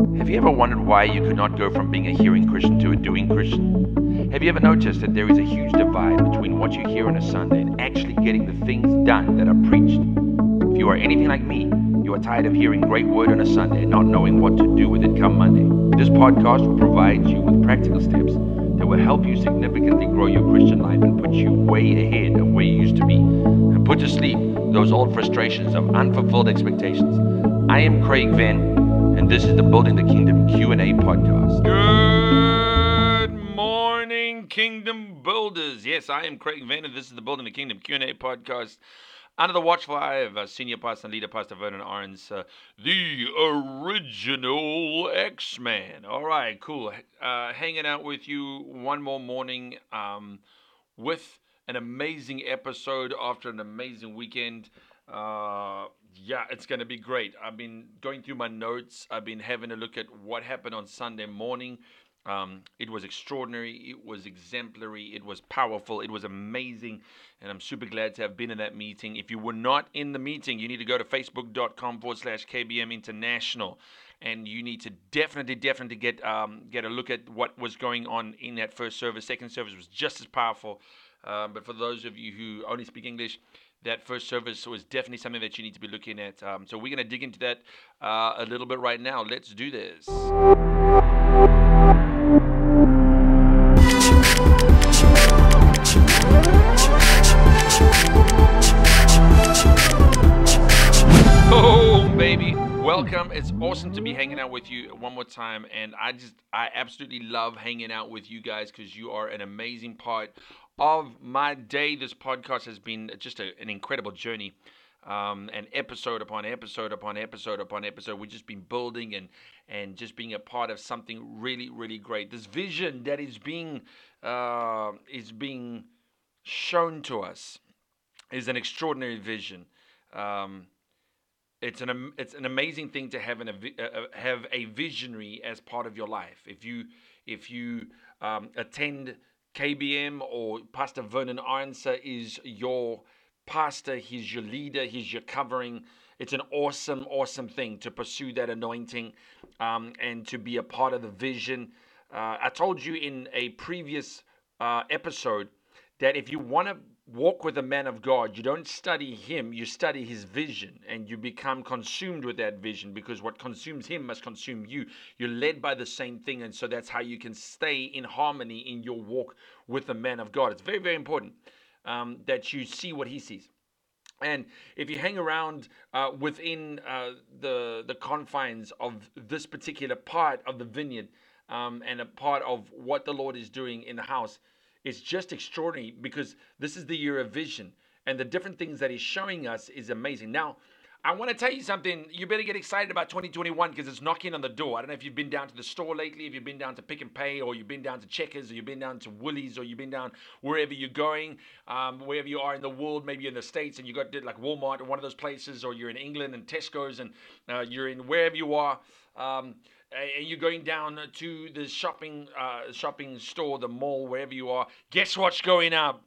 Have you ever wondered why you could not go from being a hearing Christian to a doing Christian? Have you ever noticed that there is a huge divide between what you hear on a Sunday and actually getting the things done that are preached? If you are anything like me, you are tired of hearing great word on a Sunday and not knowing what to do with it come Monday. This podcast will provide you with practical steps that will help you significantly grow your Christian life and put you way ahead of where you used to be and put to sleep those old frustrations of unfulfilled expectations. I am Craig Venn and this is the Building the Kingdom Q&A podcast. Good morning, Kingdom Builders. Yes, I am Craig Venn, and this is the Building the Kingdom Q&A podcast. Under the watchful eye of uh, Senior Pastor and Leader Pastor Vernon Arns, uh, the original X-Man. All right, cool. Uh, hanging out with you one more morning um, with an amazing episode after an amazing weekend. Uh, yeah, it's going to be great. I've been going through my notes. I've been having a look at what happened on Sunday morning. Um, it was extraordinary. It was exemplary. It was powerful. It was amazing. And I'm super glad to have been in that meeting. If you were not in the meeting, you need to go to facebook.com forward slash KBM International. And you need to definitely, definitely get um, get a look at what was going on in that first service. Second service was just as powerful. Um, but for those of you who only speak English, that first service was definitely something that you need to be looking at. Um, so we're going to dig into that uh, a little bit right now. Let's do this. Oh, baby. Welcome. It's awesome to be hanging out with you one more time. And I just, I absolutely love hanging out with you guys because you are an amazing part of my day. This podcast has been just a, an incredible journey. Um, and episode upon episode upon episode upon episode, we've just been building and and just being a part of something really really great. This vision that is being uh, is being shown to us is an extraordinary vision. Um, it's an it's an amazing thing to have an have a visionary as part of your life. If you if you um, attend KBM or Pastor Vernon Arnser is your pastor, he's your leader, he's your covering. It's an awesome, awesome thing to pursue that anointing um, and to be a part of the vision. Uh, I told you in a previous uh, episode that if you want to walk with a man of God, you don't study him, you study his vision, and you become consumed with that vision because what consumes him must consume you. You're led by the same thing, and so that's how you can stay in harmony in your walk with the man of God. It's very, very important um, that you see what he sees. And if you hang around uh, within uh, the the confines of this particular part of the vineyard um, and a part of what the Lord is doing in the house, is just extraordinary because this is the year of vision and the different things that he's showing us is amazing. Now, I want to tell you something. You better get excited about 2021 because it's knocking on the door. I don't know if you've been down to the store lately, if you've been down to Pick n Pay, or you've been down to Checkers, or you've been down to Woolies, or you've been down wherever you're going, um, wherever you are in the world, maybe you're in the States, and you got like Walmart or one of those places, or you're in England and Tesco's, and uh, you're in wherever you are. Um, and you're going down to the shopping uh, shopping store, the mall, wherever you are. Guess what's going up?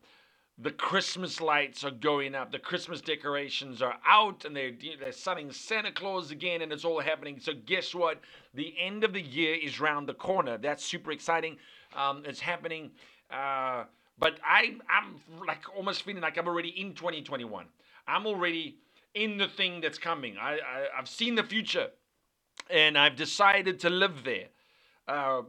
The Christmas lights are going up. The Christmas decorations are out, and they're they're sunning Santa Claus again, and it's all happening. So guess what? The end of the year is round the corner. That's super exciting. Um, it's happening. Uh, but I I'm like almost feeling like I'm already in 2021. I'm already in the thing that's coming. I, I I've seen the future and I've decided to live there. Uh,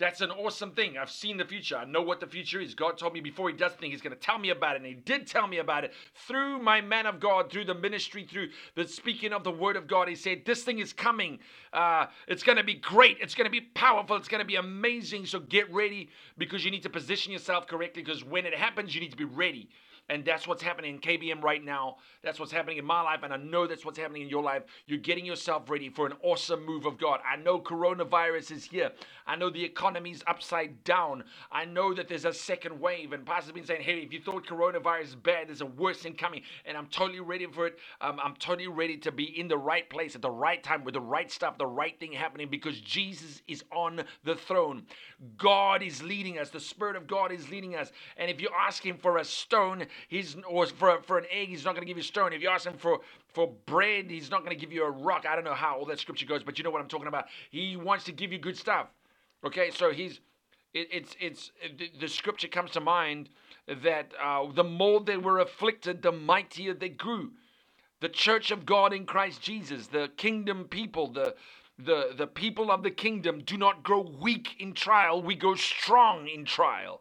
that's an awesome thing. I've seen the future. I know what the future is. God told me before He does things, He's going to tell me about it. And He did tell me about it through my man of God, through the ministry, through the speaking of the Word of God. He said, This thing is coming. Uh, it's going to be great. It's going to be powerful. It's going to be amazing. So get ready because you need to position yourself correctly because when it happens, you need to be ready. And that's what's happening in KBM right now. That's what's happening in my life. And I know that's what's happening in your life. You're getting yourself ready for an awesome move of God. I know coronavirus is here. I know the economy's upside down. I know that there's a second wave. And Pastor's been saying, hey, if you thought coronavirus is bad, there's a worse thing coming. And I'm totally ready for it. Um, I'm totally ready to be in the right place at the right time with the right stuff, the right thing happening because Jesus is on the throne. God is leading us. The Spirit of God is leading us. And if you ask Him for a stone, he's or for for an egg, he's not going to give you a stone. If you ask him for for bread, he's not going to give you a rock. I don't know how all that scripture goes, but you know what I'm talking about. He wants to give you good stuff. Okay, so he's it, it's it's the, scripture comes to mind that uh, the more they were afflicted, the mightier they grew. The church of God in Christ Jesus, the kingdom people, the the the people of the kingdom do not grow weak in trial. We go strong in trial.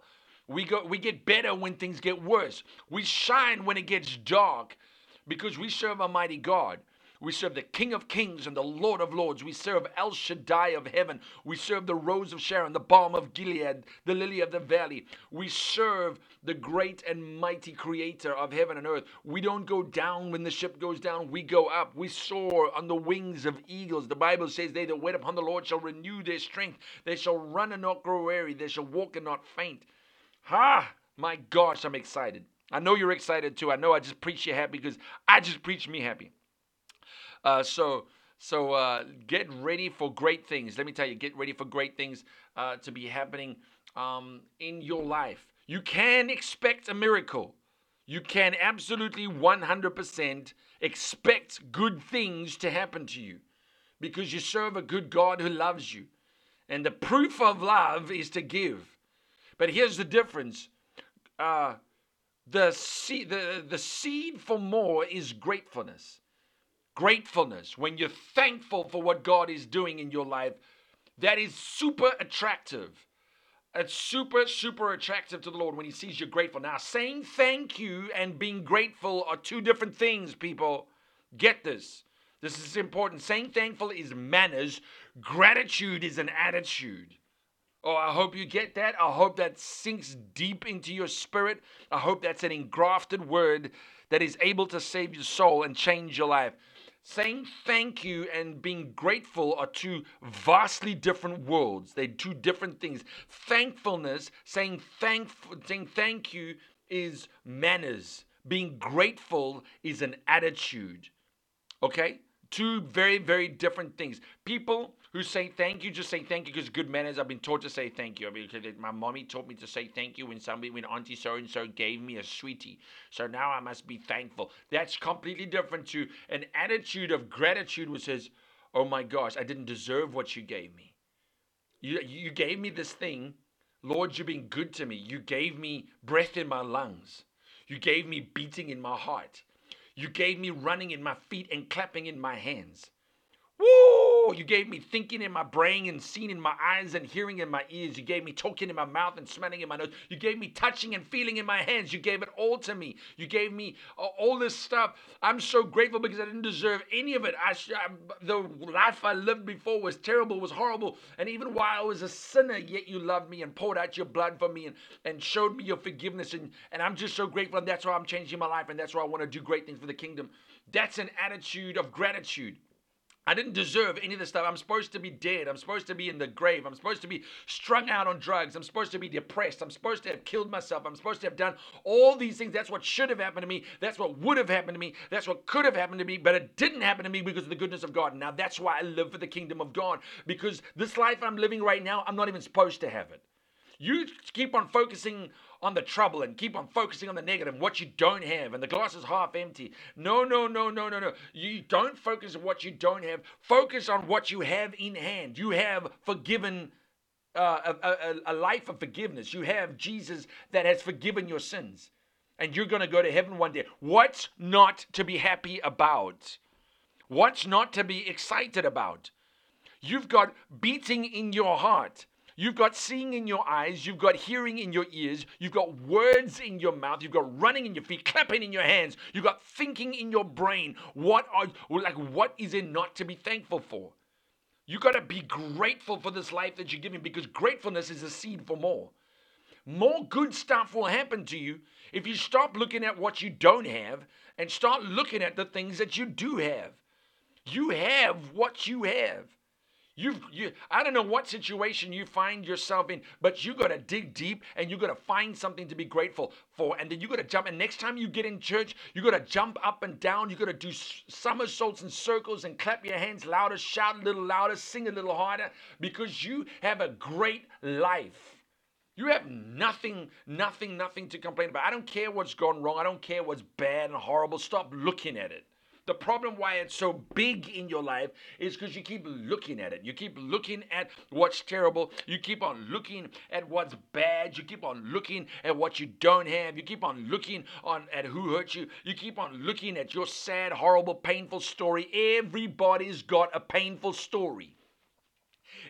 We go we get better when things get worse. We shine when it gets dark because we serve a mighty God. We serve the King of Kings and the Lord of Lords. We serve El Shaddai of heaven. We serve the Rose of Sharon, the Balm of Gilead, the Lily of the Valley. We serve the great and mighty Creator of heaven and earth. We don't go down when the ship goes down, we go up. We soar on the wings of eagles. The Bible says, They that wait upon the Lord shall renew their strength. They shall run and not grow weary. They shall walk and not faint. Ha! My gosh, I'm excited. I know you're excited too. I know I just preach you happy because I just preach me happy. Uh, so so uh, get ready for great things. Let me tell you, get ready for great things uh, to be happening um, in your life. You can expect a miracle. You can absolutely 100% expect good things to happen to you because you serve a good God who loves you. And the proof of love is to give. But here's the difference. Uh, the, seed, the, the seed for more is gratefulness gratefulness, when you're thankful for what God is doing in your life, that is super attractive. It's super, super attractive to the Lord when He sees you're grateful. Now, saying thank you and being grateful are two different things, people. Get this. This is important. Saying thankful is manners, gratitude is an attitude. Oh, I hope you get that. I hope that sinks deep into your spirit. I hope that's an engrafted word that is able to save your soul and change your life. Saying thank you and being grateful are two vastly different worlds. They're two different things. Thankfulness, saying thank, saying thank you is manners. Being grateful is an attitude. Okay? Two very, very different things. People who say thank you just say thank you because good manners. I've been taught to say thank you. I mean, my mommy taught me to say thank you when somebody, when Auntie so and so gave me a sweetie. So now I must be thankful. That's completely different to an attitude of gratitude which says, "Oh my gosh, I didn't deserve what you gave me. You you gave me this thing, Lord. You've been good to me. You gave me breath in my lungs. You gave me beating in my heart. You gave me running in my feet and clapping in my hands." Woo! Oh, you gave me thinking in my brain and seeing in my eyes and hearing in my ears. You gave me talking in my mouth and smelling in my nose. You gave me touching and feeling in my hands. You gave it all to me. You gave me uh, all this stuff. I'm so grateful because I didn't deserve any of it. I, I, the life I lived before was terrible, was horrible. And even while I was a sinner, yet you loved me and poured out your blood for me and, and showed me your forgiveness. And, and I'm just so grateful. And that's why I'm changing my life. And that's why I want to do great things for the kingdom. That's an attitude of gratitude. I didn't deserve any of this stuff. I'm supposed to be dead. I'm supposed to be in the grave. I'm supposed to be strung out on drugs. I'm supposed to be depressed. I'm supposed to have killed myself. I'm supposed to have done all these things. That's what should have happened to me. That's what would have happened to me. That's what could have happened to me, but it didn't happen to me because of the goodness of God. Now that's why I live for the kingdom of God because this life I'm living right now, I'm not even supposed to have it. You keep on focusing on the trouble and keep on focusing on the negative, what you don't have, and the glass is half empty. No, no, no, no, no, no. You don't focus on what you don't have. Focus on what you have in hand. You have forgiven. Uh, a, a, a life of forgiveness. You have Jesus that has forgiven your sins, and you're going to go to heaven one day. What's not to be happy about? What's not to be excited about? You've got beating in your heart. You've got seeing in your eyes, you've got hearing in your ears, you've got words in your mouth, you've got running in your feet, clapping in your hands, you've got thinking in your brain. What are like what is it not to be thankful for? You got to be grateful for this life that you're giving because gratefulness is a seed for more. More good stuff will happen to you if you stop looking at what you don't have and start looking at the things that you do have. You have what you have. You've, you, I don't know what situation you find yourself in, but you got to dig deep and you got to find something to be grateful for. And then you got to jump. And next time you get in church, you got to jump up and down. You got to do somersaults and circles and clap your hands louder, shout a little louder, sing a little harder because you have a great life. You have nothing, nothing, nothing to complain about. I don't care what's gone wrong. I don't care what's bad and horrible. Stop looking at it. The problem why it's so big in your life is because you keep looking at it. You keep looking at what's terrible. You keep on looking at what's bad. You keep on looking at what you don't have. You keep on looking on at who hurt you. You keep on looking at your sad, horrible, painful story. Everybody's got a painful story.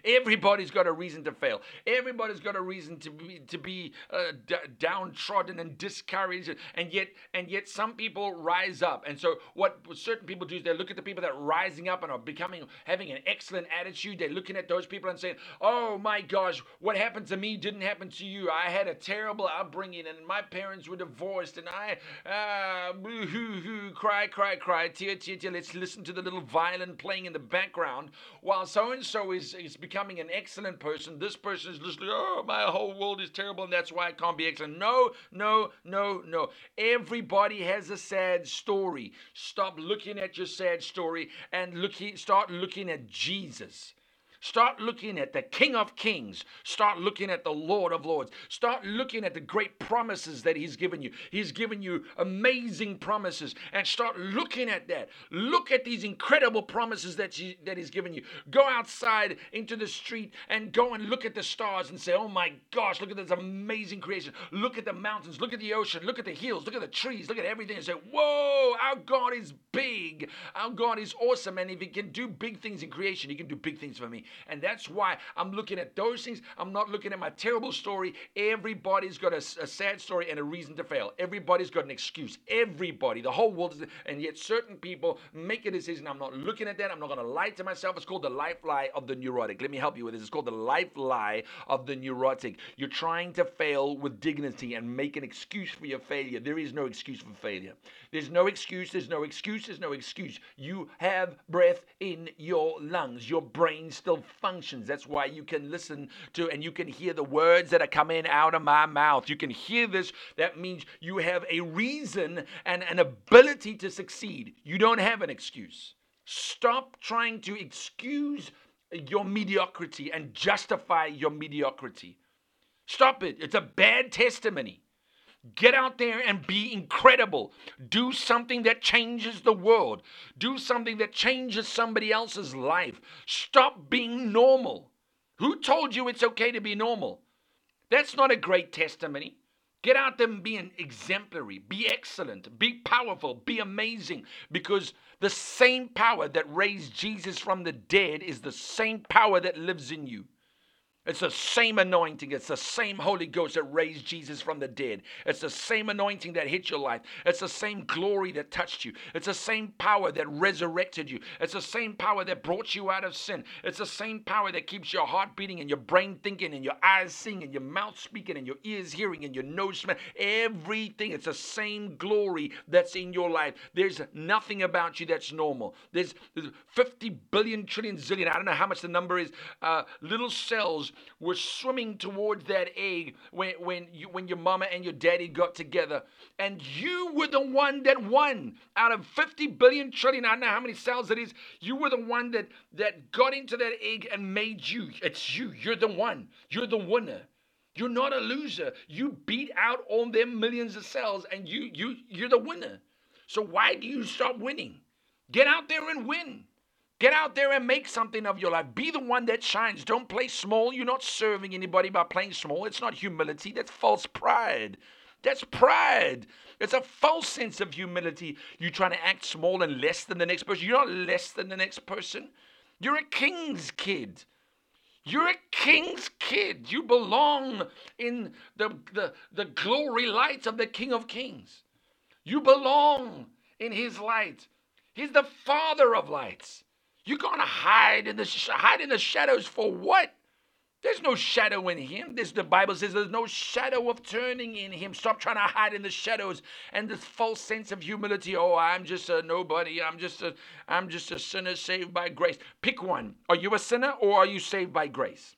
Everybody's got a reason to fail. Everybody's got a reason to be to be uh, d- downtrodden and discouraged. And yet, and yet, some people rise up. And so, what certain people do is they look at the people that are rising up and are becoming having an excellent attitude. They're looking at those people and saying, "Oh my gosh, what happened to me didn't happen to you. I had a terrible upbringing, and my parents were divorced, and I uh, hoo hoo, cry, cry, cry, tear, tear, tear. Let's listen to the little violin playing in the background while so and so is is becoming an excellent person. This person is literally, oh, my whole world is terrible and that's why I can't be excellent. No, no, no, no. Everybody has a sad story. Stop looking at your sad story and looking, start looking at Jesus. Start looking at the King of Kings. Start looking at the Lord of Lords. Start looking at the great promises that He's given you. He's given you amazing promises. And start looking at that. Look at these incredible promises that, he, that He's given you. Go outside into the street and go and look at the stars and say, oh my gosh, look at this amazing creation. Look at the mountains. Look at the ocean. Look at the hills. Look at the trees. Look at everything. And say, whoa, our God is big. Our God is awesome. And if He can do big things in creation, He can do big things for me. And that's why I'm looking at those things. I'm not looking at my terrible story. Everybody's got a, a sad story and a reason to fail. Everybody's got an excuse. Everybody, the whole world is, and yet certain people make a decision. I'm not looking at that. I'm not going to lie to myself. It's called the life lie of the neurotic. Let me help you with this. It's called the life lie of the neurotic. You're trying to fail with dignity and make an excuse for your failure. There is no excuse for failure. There's no excuse. There's no excuse. There's no excuse. You have breath in your lungs. Your brain still functions. That's why you can listen to and you can hear the words that are coming out of my mouth. You can hear this. That means you have a reason and an ability to succeed. You don't have an excuse. Stop trying to excuse your mediocrity and justify your mediocrity. Stop it. It's a bad testimony. Get out there and be incredible. Do something that changes the world. Do something that changes somebody else's life. Stop being normal. Who told you it's okay to be normal? That's not a great testimony. Get out there and be an exemplary, be excellent, be powerful, be amazing, because the same power that raised Jesus from the dead is the same power that lives in you. It's the same anointing. It's the same Holy Ghost that raised Jesus from the dead. It's the same anointing that hit your life. It's the same glory that touched you. It's the same power that resurrected you. It's the same power that brought you out of sin. It's the same power that keeps your heart beating and your brain thinking and your eyes seeing and your mouth speaking and your ears hearing and your nose smelling. Everything. It's the same glory that's in your life. There's nothing about you that's normal. There's 50 billion trillion zillion. I don't know how much the number is. Uh, little cells were swimming towards that egg when, when, you, when your mama and your daddy got together. And you were the one that won. Out of 50 billion trillion, I don't know how many cells it is, you were the one that, that got into that egg and made you. It's you. You're the one. You're the winner. You're not a loser. You beat out all them millions of cells and you, you, you're the winner. So why do you stop winning? Get out there and win. Get out there and make something of your life. Be the one that shines. Don't play small. You're not serving anybody by playing small. It's not humility, that's false pride. That's pride. It's a false sense of humility. You're trying to act small and less than the next person. You're not less than the next person. You're a king's kid. You're a king's kid. You belong in the, the, the glory light of the King of Kings. You belong in his light. He's the Father of lights. You're to hide in the hide in the shadows for what? There's no shadow in him. This the Bible says there's no shadow of turning in him. Stop trying to hide in the shadows and this false sense of humility. Oh, I'm just a nobody. I'm just a I'm just a sinner saved by grace. Pick one. Are you a sinner or are you saved by grace?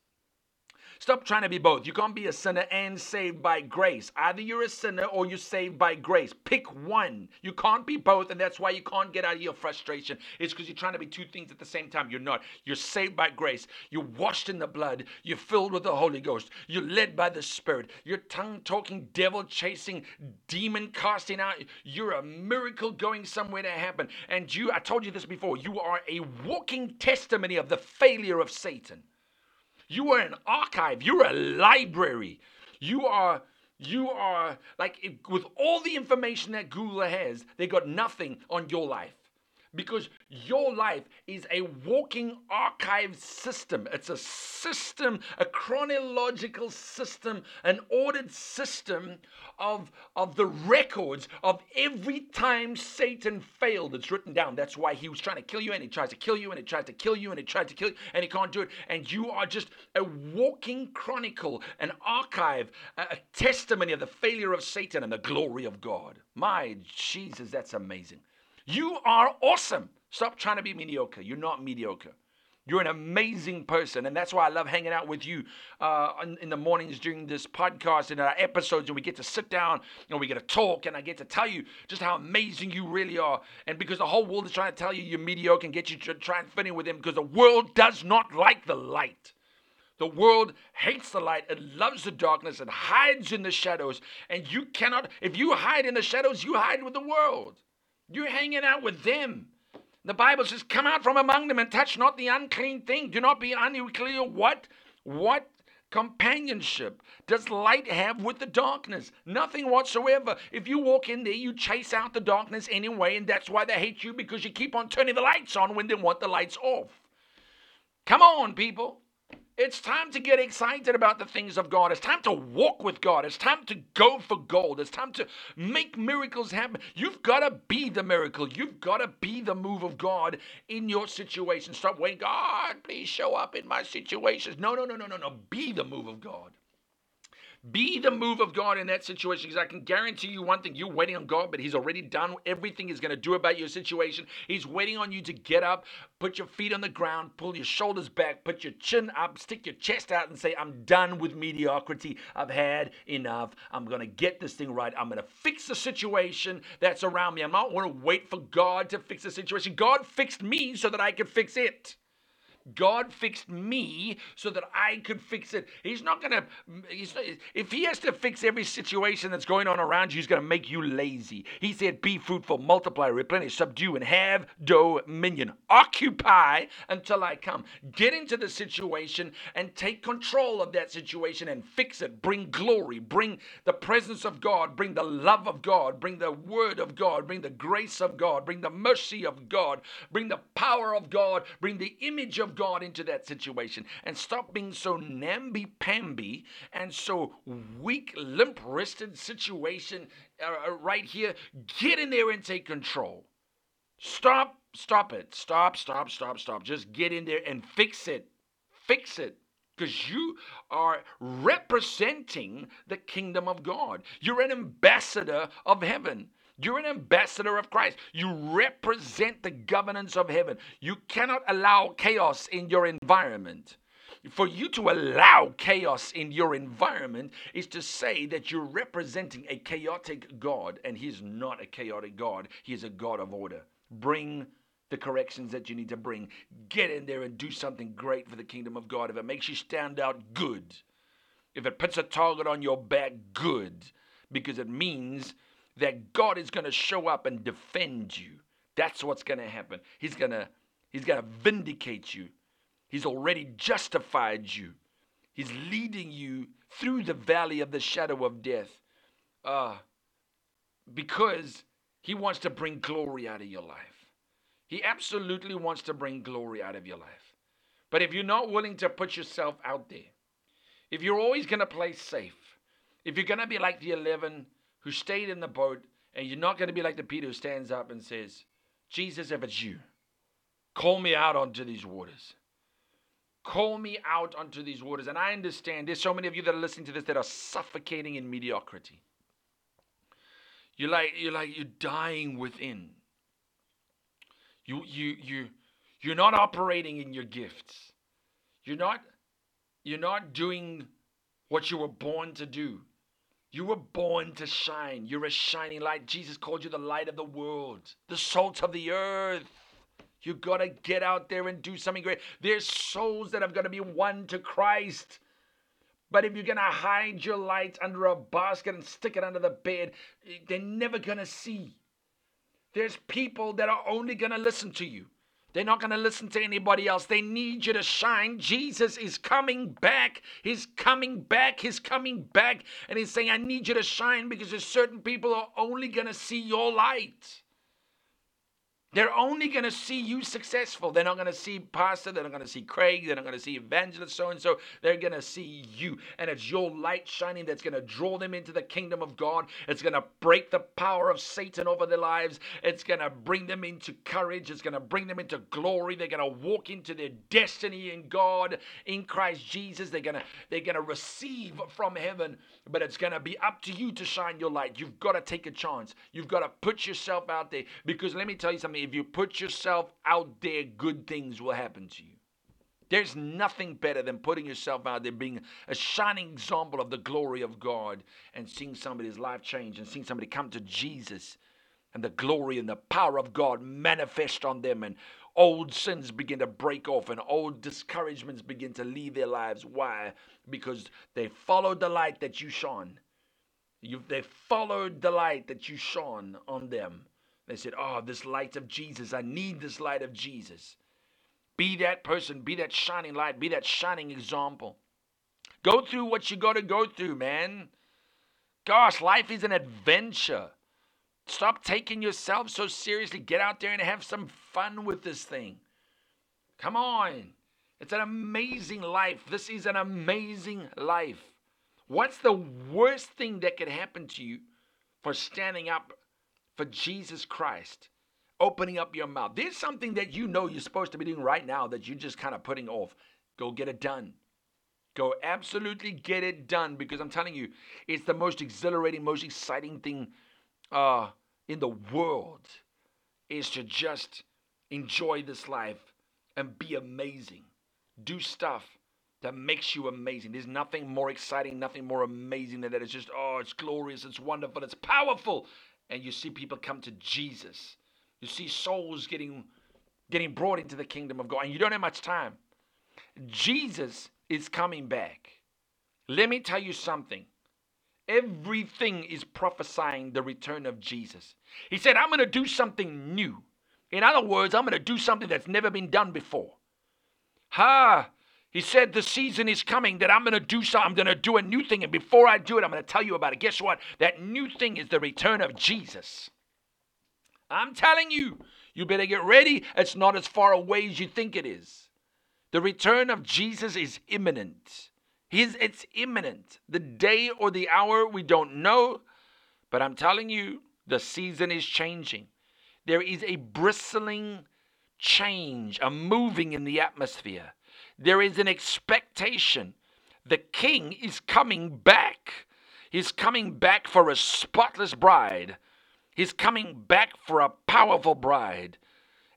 Stop trying to be both. You can't be a sinner and saved by grace. Either you're a sinner or you're saved by grace. Pick one. You can't be both, and that's why you can't get out of your frustration. It's because you're trying to be two things at the same time. You're not. You're saved by grace. You're washed in the blood. You're filled with the Holy Ghost. You're led by the Spirit. You're tongue talking, devil chasing, demon casting out. You're a miracle going somewhere to happen. And you, I told you this before, you are a walking testimony of the failure of Satan. You are an archive. You're a library. You are you are like with all the information that Google has, they got nothing on your life because your life is a walking archive system. It's a system, a chronological system, an ordered system of, of the records of every time Satan failed. It's written down. That's why he was trying to kill you, and he tries to kill you, and he tries to kill you, and he tries to kill you, and he can't do it. And you are just a walking chronicle, an archive, a, a testimony of the failure of Satan and the glory of God. My Jesus, that's amazing. You are awesome. Stop trying to be mediocre. You're not mediocre. You're an amazing person, and that's why I love hanging out with you uh, in, in, the mornings during this podcast and our episodes. And we get to sit down and we get to talk, and I get to tell you just how amazing you really are. And because the whole world is trying to tell you you're mediocre and get you to try and fit in with them, because the world does not like the light. The world hates the light, it loves the darkness, it hides in the shadows. And you cannot, if you hide in the shadows, you hide with the world. You're hanging out with them. The Bible says, Come out from among them and touch not the unclean thing. Do not be unclear. What? What companionship does light have with the darkness? Nothing whatsoever. If you walk in there, you chase out the darkness anyway, and that's why they hate you because you keep on turning the lights on when they want the lights off. Come on, people. It's time to get excited about the things of God. It's time to walk with God. It's time to go for gold. It's time to make miracles happen. You've got to be the miracle. You've got to be the move of God in your situation. Stop waiting, God, please show up in my situations. No, no, no, no, no, no. Be the move of God. Be the move of God in that situation because I can guarantee you one thing you're waiting on God, but He's already done everything He's going to do about your situation. He's waiting on you to get up, put your feet on the ground, pull your shoulders back, put your chin up, stick your chest out, and say, I'm done with mediocrity. I've had enough. I'm going to get this thing right. I'm going to fix the situation that's around me. I'm not going to wait for God to fix the situation. God fixed me so that I could fix it. God fixed me so that I could fix it. He's not going to, if He has to fix every situation that's going on around you, He's going to make you lazy. He said, Be fruitful, multiply, replenish, subdue, and have dominion. Occupy until I come. Get into the situation and take control of that situation and fix it. Bring glory, bring the presence of God, bring the love of God, bring the word of God, bring the grace of God, bring the mercy of God, bring the power of God, bring the image of God into that situation and stop being so namby-pamby and so weak, limp-wristed situation uh, uh, right here. Get in there and take control. Stop, stop it. Stop, stop, stop, stop. Just get in there and fix it. Fix it because you are representing the kingdom of God. You're an ambassador of heaven. You're an ambassador of Christ. You represent the governance of heaven. You cannot allow chaos in your environment. For you to allow chaos in your environment is to say that you're representing a chaotic God, and He's not a chaotic God. He is a God of order. Bring the corrections that you need to bring. Get in there and do something great for the kingdom of God. If it makes you stand out, good. If it puts a target on your back, good. Because it means that God is going to show up and defend you. That's what's going to happen. He's going to he's going to vindicate you. He's already justified you. He's leading you through the valley of the shadow of death. Uh, because he wants to bring glory out of your life. He absolutely wants to bring glory out of your life. But if you're not willing to put yourself out there, if you're always going to play safe, if you're going to be like the 11 who stayed in the boat, and you're not going to be like the Peter who stands up and says, Jesus, if it's you, call me out onto these waters. Call me out onto these waters. And I understand there's so many of you that are listening to this that are suffocating in mediocrity. You're like, you're like, you're dying within. You, you, you, you're not operating in your gifts. You're not, you're not doing what you were born to do. You were born to shine. You're a shining light. Jesus called you the light of the world, the salt of the earth. You got to get out there and do something great. There's souls that have got to be won to Christ. But if you're to hide your light under a basket and stick it under the bed, they're never to see. There's people that are only to listen to you. They're not going to listen to anybody else. They need you to shine. Jesus is coming back. He's coming back. He's coming back. And he's saying, I need you to shine because there's certain people are only going to see your light. They're only going to see you successful. They're not going to see Pastor. They're not going to see Craig. They're not going to see Evangelist so and so. They're going to see you. And it's your light shining that's going to draw them into the kingdom of God. It's going to break the power of Satan over their lives. It's going to bring them into courage. It's going to bring them into glory. They're going to walk into their destiny in God, in Christ Jesus. They're going to, they're going to receive from heaven. But it's going to be up to you to shine your light. You've got to take a chance. You've got to put yourself out there. Because let me tell you something if you put yourself out there, good things will happen to you. There's nothing better than putting yourself out there, being a shining example of the glory of God, and seeing somebody's life change and seeing somebody come to Jesus and the glory and the power of God manifest on them, and old sins begin to break off, and old discouragements begin to leave their lives. Why? Because they followed the light that you shone. You, they followed the light that you shone on them. They said, Oh, this light of Jesus, I need this light of Jesus. Be that person, be that shining light, be that shining example. Go through what you got to go through, man. Gosh, life is an adventure. Stop taking yourself so seriously. Get out there and have some fun with this thing. Come on. It's an amazing life. This is an amazing life. What's the worst thing that could happen to you for standing up for Jesus Christ, opening up your mouth. There's something that you know you're supposed to be doing right now that you're just kind of putting off. Go get it done. Go absolutely get it done because I'm telling you, it's the most exhilarating, most exciting thing uh, in the world is to just enjoy this life and be amazing. Do stuff that makes you amazing. There's nothing more exciting, nothing more amazing than that. It's just, oh, it's glorious, it's wonderful, it's powerful and you see people come to Jesus. You see souls getting getting brought into the kingdom of God, and you don't have much time. Jesus is coming back. Let me tell you something. Everything is prophesying the return of Jesus. He said, I'm going to do something new. In other words, I'm going to do something that's never been done before. Ha! He said, The season is coming that I'm going to do something. I'm going to do a new thing. And before I do it, I'm going to tell you about it. Guess what? That new thing is the return of Jesus. I'm telling you, you better get ready. It's not as far away as you think it is. The return of Jesus is imminent. He's, it's imminent. The day or the hour, we don't know. But I'm telling you, the season is changing. There is a bristling change, a moving in the atmosphere. There is an expectation. The king is coming back. He's coming back for a spotless bride. He's coming back for a powerful bride.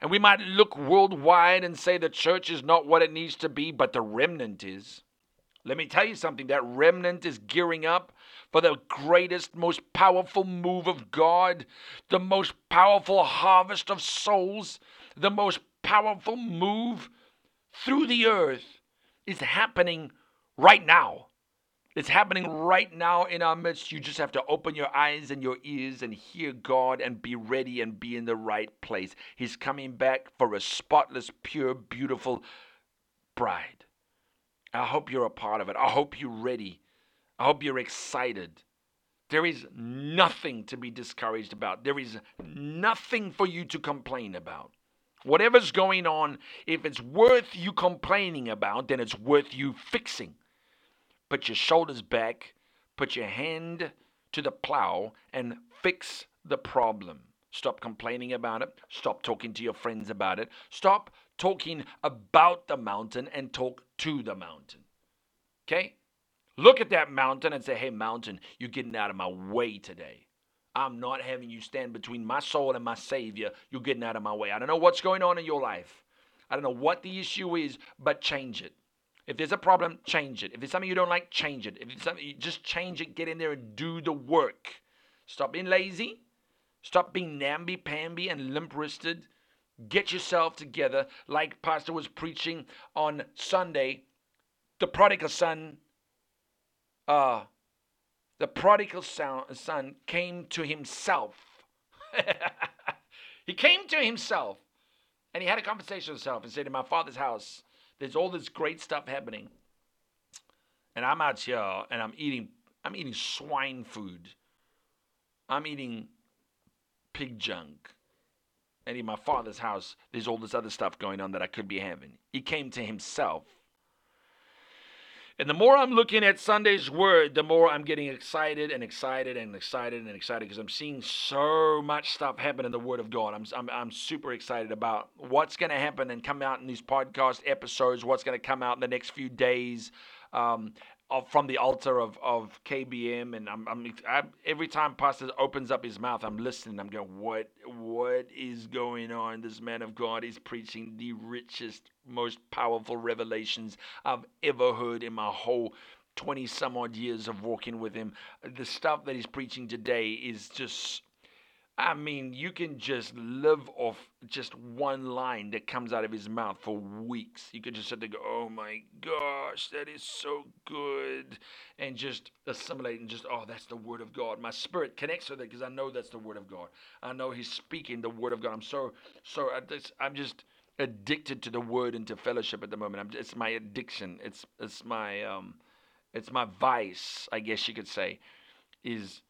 And we might look worldwide and say the church is not what it needs to be, but the remnant is. Let me tell you something that remnant is gearing up for the greatest, most powerful move of God, the most powerful harvest of souls, the most powerful move through the earth is happening right now. It's happening right now in our midst. You just have to open your eyes and your ears and hear God and be ready and be in the right place. He's coming back for a spotless, pure, beautiful bride. I hope you're a part of it. I hope you're ready. I hope you're excited. There is nothing to be discouraged about. There is nothing for you to complain about. Whatever's going on, if it's worth you complaining about, then it's worth you fixing. Put your shoulders back, put your hand to the plow, and fix the problem. Stop complaining about it. Stop talking to your friends about it. Stop talking about the mountain and talk to the mountain. Okay? Look at that mountain and say, hey, mountain, you're getting out of my way today. I'm not having you stand between my soul and my Savior. You're getting out of my way. I don't know what's going on in your life. I don't know what the issue is, but change it. If there's a problem, change it. If there's something you don't like, change it. If it's something, you just change it. Get in there and do the work. Stop being lazy. Stop being namby-pamby and limp-wristed. Get yourself together, like Pastor was preaching on Sunday. The prodigal son, uh, the prodigal son came to himself. he came to himself, and he had a conversation with himself and said, "In my father's house, there's all this great stuff happening, and I'm out here and I'm eating, I'm eating swine food. I'm eating pig junk. And in my father's house, there's all this other stuff going on that I could be having. He came to himself. And the more I'm looking at Sunday's word, the more I'm getting excited and excited and excited and excited because I'm seeing so much stuff happen in the Word of God. I'm, I'm, I'm super excited about what's going to happen and come out in these podcast episodes, what's going to come out in the next few days. Um, of, from the altar of, of KBM, and I'm, I'm, I'm, every time Pastor opens up his mouth, I'm listening. I'm going, what what is going on? This man of God is preaching the richest, most powerful revelations I've ever heard in my whole 20 some odd years of walking with him. The stuff that he's preaching today is just I mean, you can just live off just one line that comes out of his mouth for weeks. You could just sit there go, oh my gosh, that is so good. And just assimilate and just, oh, that's the word of God. My spirit connects with it because I know that's the word of God. I know he's speaking the word of God. I'm so, so, I'm just addicted to the word and to fellowship at the moment. I'm, it's my addiction. It's, it's my, um, it's my vice, I guess you could say, is,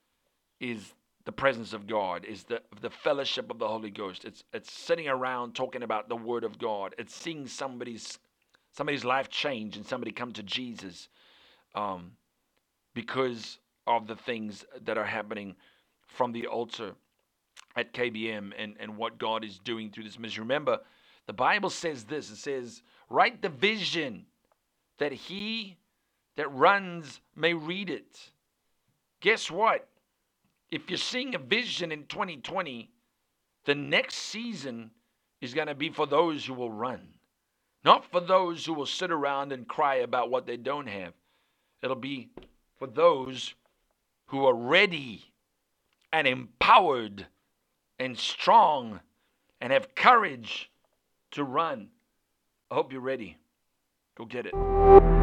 is the presence of God, is the the fellowship of the Holy Ghost. It's it's sitting around talking about the Word of God. It's seeing somebody's somebody's life change and somebody come to Jesus, um, because of the things that are happening from the altar at KBM and and what God is doing through this ministry. Remember, the Bible says this. It says, "Write the vision, that he that runs may read it." Guess what? If you're seeing a vision in 2020, the next season is going to be for those who will run, not for those who will sit around and cry about what they don't have. It'll be for those who are ready and empowered and strong and have courage to run. I hope you're ready. Go get it.